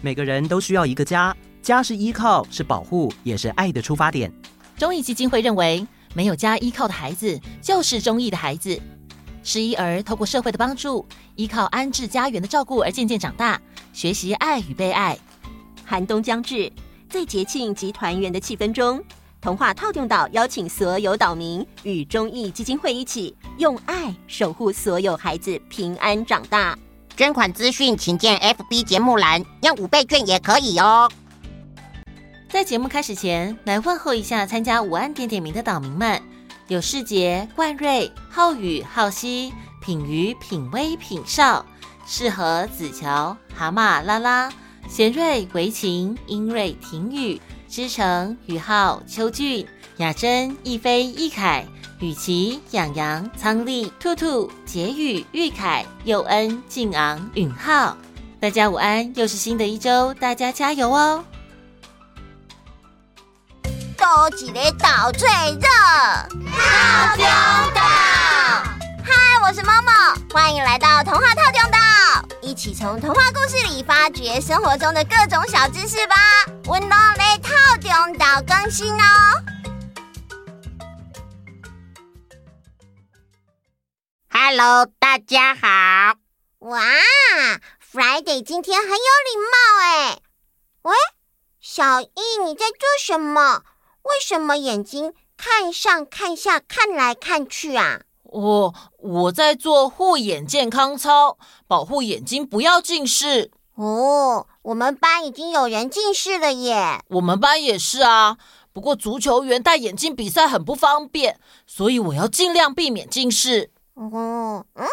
每个人都需要一个家，家是依靠，是保护，也是爱的出发点。中义基金会认为，没有家依靠的孩子就是中义的孩子。失依儿透过社会的帮助，依靠安置家园的照顾而渐渐长大，学习爱与被爱。寒冬将至，在节庆及团圆的气氛中，童话套用岛邀请所有岛民与中义基金会一起，用爱守护所有孩子平安长大。捐款资讯请见 FB 节目栏，要五倍券也可以哦。在节目开始前，来问候一下参加午安点点名的岛民们：有世杰、冠瑞、浩宇、浩熙、品瑜、品威、品少、适合、子乔、蛤蟆、拉拉、贤瑞、维琴、英瑞、廷宇、知成、宇浩、秋俊、雅珍、逸飞、逸凯。雨琦、养羊、仓丽、兔兔、杰宇、玉凯、佑恩、静昂、允浩，大家午安！又是新的一周，大家加油哦！多几个岛最热，套中岛。嗨，我是 Momo，欢迎来到童话套中岛，一起从童话故事里发掘生活中的各种小知识吧！温暖的套中岛更新哦。Hello，大家好！哇，Friday 今天很有礼貌哎。喂，小易，你在做什么？为什么眼睛看上看下，看来看去啊？哦我在做护眼健康操，保护眼睛不要近视。哦，我们班已经有人近视了耶。我们班也是啊，不过足球员戴眼镜比赛很不方便，所以我要尽量避免近视。哦，嗯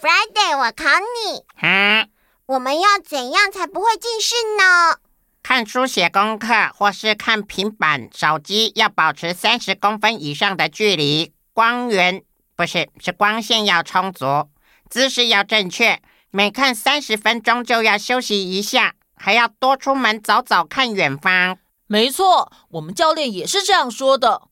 ，Friday，我考你，嗯，我们要怎样才不会近视呢？看书写功课或是看平板、手机，要保持三十公分以上的距离，光源不是，是光线要充足，姿势要正确，每看三十分钟就要休息一下，还要多出门走走，看远方。没错，我们教练也是这样说的。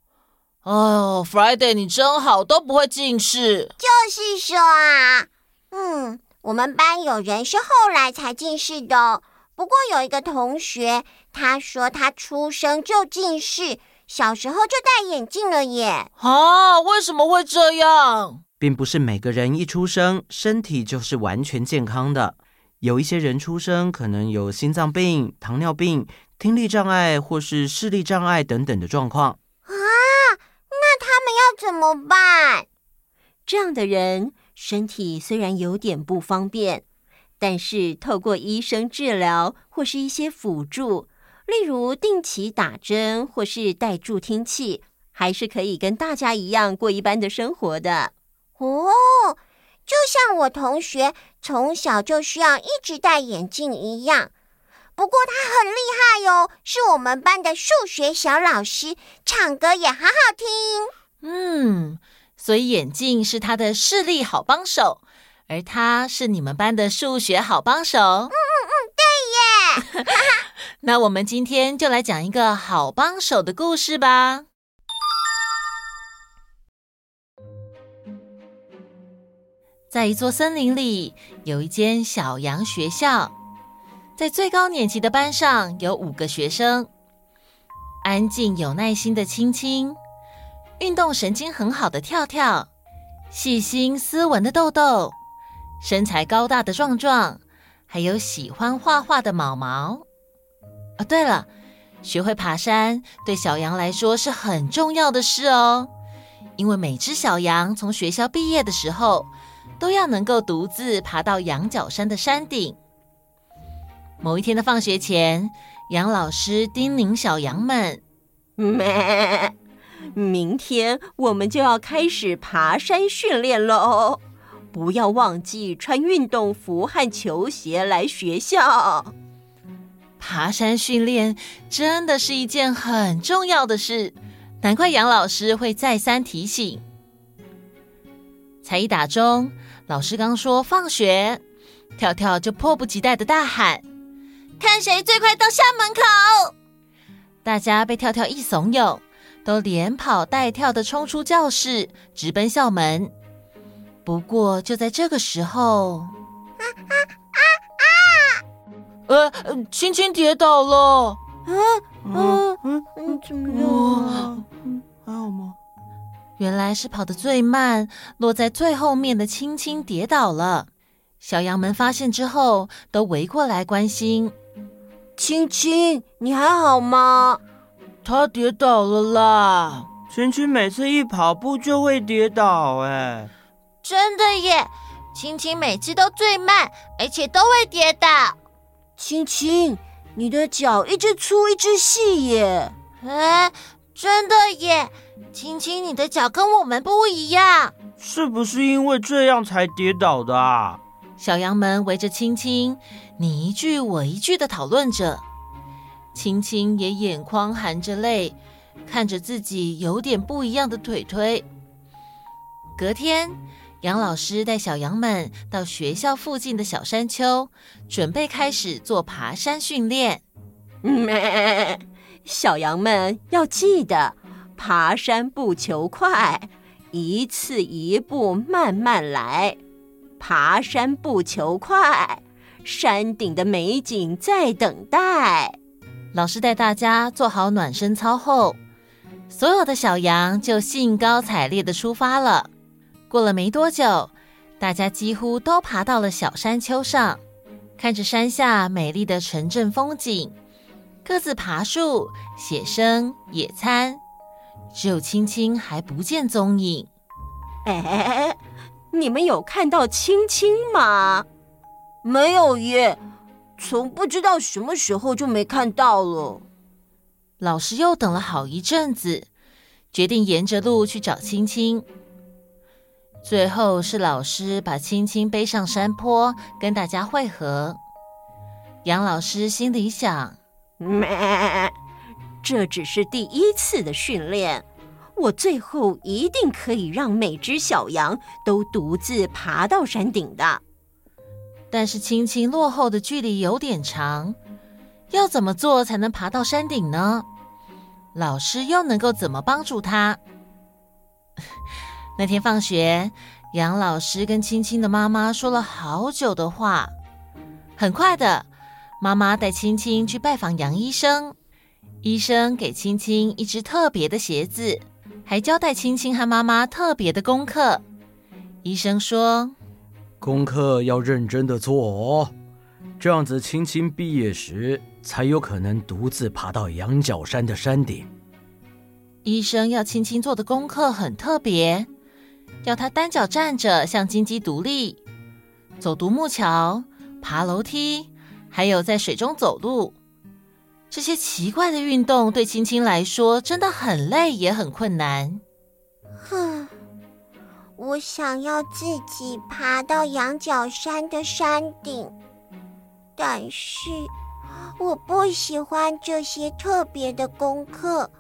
哦，Friday，你真好，都不会近视。就是说啊，嗯，我们班有人是后来才近视的。不过有一个同学，他说他出生就近视，小时候就戴眼镜了耶。啊，为什么会这样？并不是每个人一出生身体就是完全健康的，有一些人出生可能有心脏病、糖尿病、听力障碍或是视力障碍等等的状况。怎么办？这样的人身体虽然有点不方便，但是透过医生治疗或是一些辅助，例如定期打针或是戴助听器，还是可以跟大家一样过一般的生活的。哦，就像我同学从小就需要一直戴眼镜一样。不过他很厉害哟，是我们班的数学小老师，唱歌也好好听。嗯，所以眼镜是他的视力好帮手，而他是你们班的数学好帮手。嗯嗯嗯，对耶。那我们今天就来讲一个好帮手的故事吧。在一座森林里，有一间小羊学校，在最高年级的班上有五个学生，安静有耐心的青青。运动神经很好的跳跳，细心斯文的豆豆，身材高大的壮壮，还有喜欢画画的毛毛。哦，对了，学会爬山对小羊来说是很重要的事哦，因为每只小羊从学校毕业的时候，都要能够独自爬到羊角山的山顶。某一天的放学前，杨老师叮咛小羊们：“ 咩。”明天我们就要开始爬山训练喽，不要忘记穿运动服和球鞋来学校。爬山训练真的是一件很重要的事，难怪杨老师会再三提醒。才一打钟，老师刚说放学，跳跳就迫不及待的大喊：“看谁最快到校门口！”大家被跳跳一怂恿。都连跑带跳的冲出教室，直奔校门。不过就在这个时候，啊啊啊啊！呃，青青跌倒了。嗯嗯嗯，怎么了？还好吗？原来是跑得最慢，落在最后面的青青跌倒了。小羊们发现之后，都围过来关心。青青，你还好吗？他跌倒了啦。青青每次一跑步就会跌倒，哎，真的耶！青青每次都最慢，而且都会跌倒。青青，你的脚一只粗一只细耶。哎，真的耶！青青，你的脚跟我们不一样，是不是因为这样才跌倒的啊？小羊们围着青青，你一句我一句的讨论着。青青也眼眶含着泪，看着自己有点不一样的腿腿。隔天，杨老师带小羊们到学校附近的小山丘，准备开始做爬山训练。小羊们要记得，爬山不求快，一次一步慢慢来。爬山不求快，山顶的美景在等待。老师带大家做好暖身操后，所有的小羊就兴高采烈地出发了。过了没多久，大家几乎都爬到了小山丘上，看着山下美丽的城镇风景，各自爬树、写生、野餐，只有青青还不见踪影。哎。你们有看到青青吗？没有耶，从不知道什么时候就没看到了。老师又等了好一阵子，决定沿着路去找青青。最后是老师把青青背上山坡，跟大家会合。杨老师心里想：咩，这只是第一次的训练。我最后一定可以让每只小羊都独自爬到山顶的。但是青青落后的距离有点长，要怎么做才能爬到山顶呢？老师又能够怎么帮助他？那天放学，杨老师跟青青的妈妈说了好久的话。很快的，妈妈带青青去拜访杨医生，医生给青青一只特别的鞋子。还交代青青和妈妈特别的功课。医生说：“功课要认真的做哦，这样子青青毕业时才有可能独自爬到羊角山的山顶。”医生要青青做的功课很特别，要她单脚站着，像金鸡独立，走独木桥、爬楼梯，还有在水中走路。这些奇怪的运动对青青来说真的很累，也很困难。我想要自己爬到羊角山的山顶，但是我不喜欢这些特别的功课，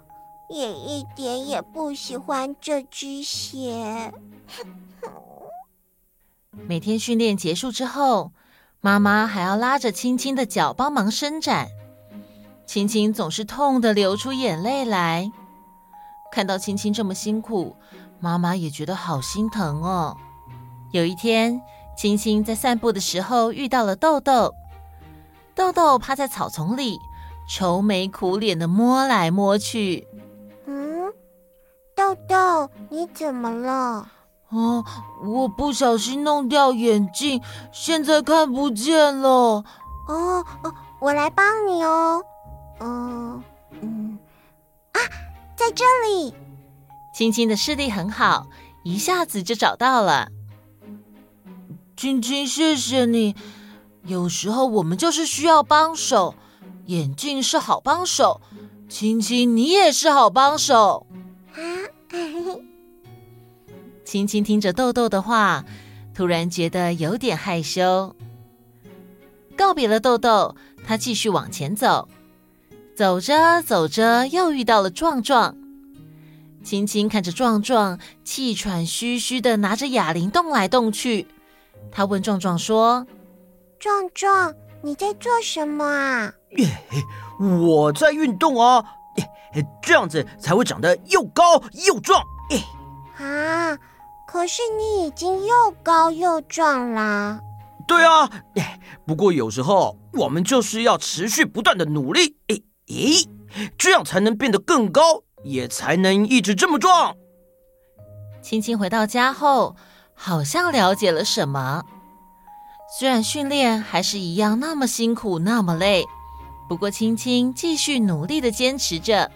也一点也不喜欢这只鞋。每天训练结束之后，妈妈还要拉着青青的脚帮忙伸展。青青总是痛得流出眼泪来，看到青青这么辛苦，妈妈也觉得好心疼哦。有一天，青青在散步的时候遇到了豆豆，豆豆趴在草丛里，愁眉苦脸的摸来摸去。嗯，豆豆，你怎么了？哦，我不小心弄掉眼镜，现在看不见了。哦哦，我来帮你哦。嗯嗯啊，在这里！青青的视力很好，一下子就找到了。青青，谢谢你。有时候我们就是需要帮手，眼镜是好帮手。青青，你也是好帮手。啊！青青听着豆豆的话，突然觉得有点害羞。告别了豆豆，他继续往前走。走着走着，又遇到了壮壮。青青看着壮壮，气喘吁吁的拿着哑铃动来动去。他问壮壮说：“壮壮，你在做什么啊？”“我在运动啊，这样子才会长得又高又壮。”“啊，可是你已经又高又壮啦。”“对啊，不过有时候我们就是要持续不断的努力，诶诶，这样才能变得更高，也才能一直这么壮。青青回到家后，好像了解了什么。虽然训练还是一样那么辛苦，那么累，不过青青继续努力的坚持着。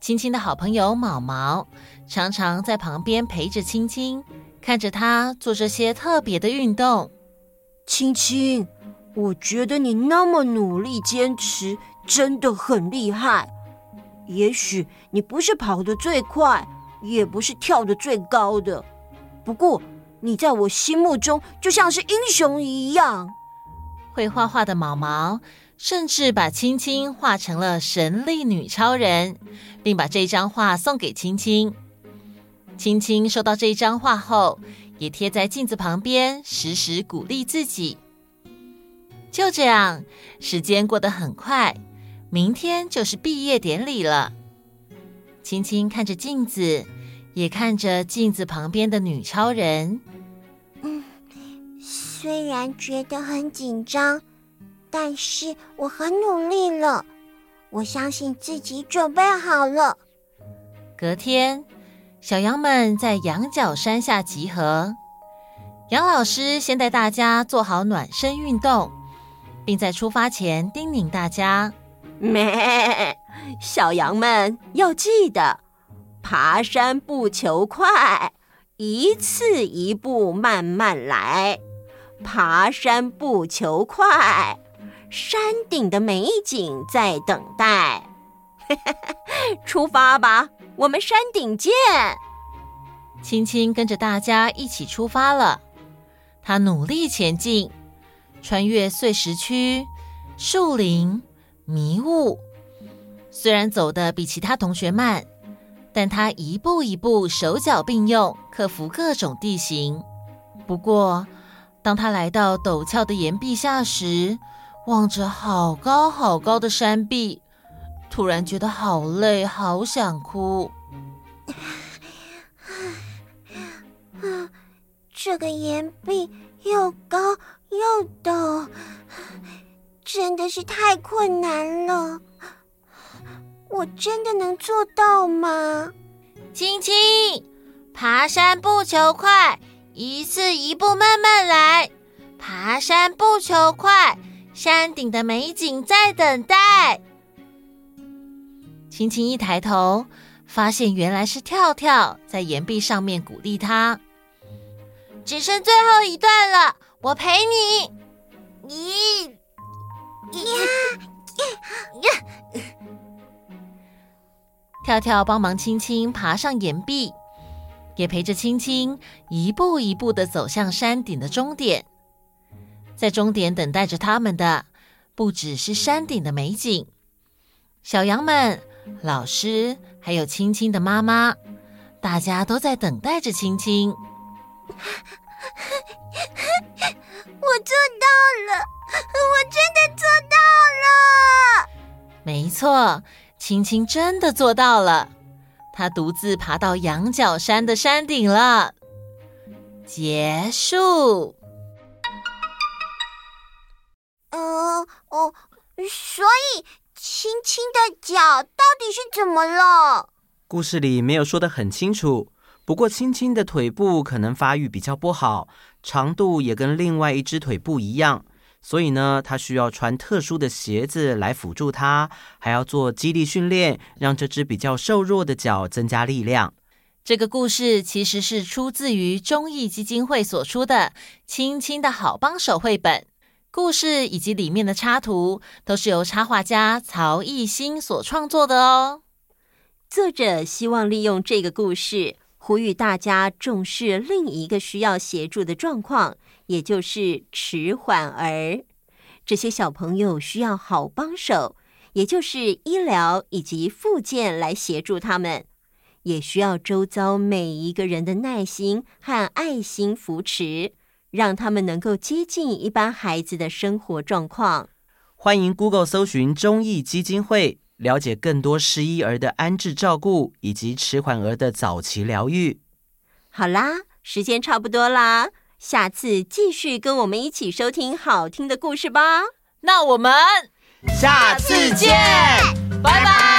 青青的好朋友毛毛常常在旁边陪着青青，看着她做这些特别的运动。青青，我觉得你那么努力坚持，真的很厉害。也许你不是跑得最快，也不是跳得最高的，不过你在我心目中就像是英雄一样。会画画的毛毛。甚至把青青画成了神力女超人，并把这张画送给青青。青青收到这一张画后，也贴在镜子旁边，时时鼓励自己。就这样，时间过得很快，明天就是毕业典礼了。青青看着镜子，也看着镜子旁边的女超人。嗯，虽然觉得很紧张。但是我很努力了，我相信自己准备好了。隔天，小羊们在羊角山下集合。杨老师先带大家做好暖身运动，并在出发前叮咛大家：“咩，小羊们要记得，爬山不求快，一次一步慢慢来。爬山不求快。”山顶的美景在等待，出发吧！我们山顶见。青青跟着大家一起出发了，他努力前进，穿越碎石区、树林、迷雾。虽然走得比其他同学慢，但他一步一步手脚并用，克服各种地形。不过，当他来到陡峭的岩壁下时，望着好高好高的山壁，突然觉得好累，好想哭。这个岩壁又高又陡，真的是太困难了。我真的能做到吗？青青，爬山不求快，一次一步慢慢来。爬山不求快。山顶的美景在等待。青青一抬头，发现原来是跳跳在岩壁上面鼓励他。只剩最后一段了，我陪你。咦呀呀！跳跳帮忙青青爬上岩壁，也陪着青青一步一步的走向山顶的终点。在终点等待着他们的，不只是山顶的美景，小羊们、老师，还有青青的妈妈，大家都在等待着青青。我做到了，我真的做到了！没错，青青真的做到了，她独自爬到羊角山的山顶了。结束。呃哦，所以青青的脚到底是怎么了？故事里没有说的很清楚。不过青青的腿部可能发育比较不好，长度也跟另外一只腿不一样，所以呢，他需要穿特殊的鞋子来辅助他，还要做肌力训练，让这只比较瘦弱的脚增加力量。这个故事其实是出自于中义基金会所出的《亲亲的好帮手》绘本。故事以及里面的插图都是由插画家曹艺兴所创作的哦。作者希望利用这个故事，呼吁大家重视另一个需要协助的状况，也就是迟缓儿。这些小朋友需要好帮手，也就是医疗以及复健来协助他们，也需要周遭每一个人的耐心和爱心扶持。让他们能够接近一般孩子的生活状况。欢迎 Google 搜寻中义基金会，了解更多失依儿的安置照顾以及迟缓儿的早期疗愈。好啦，时间差不多啦，下次继续跟我们一起收听好听的故事吧。那我们下次见拜拜。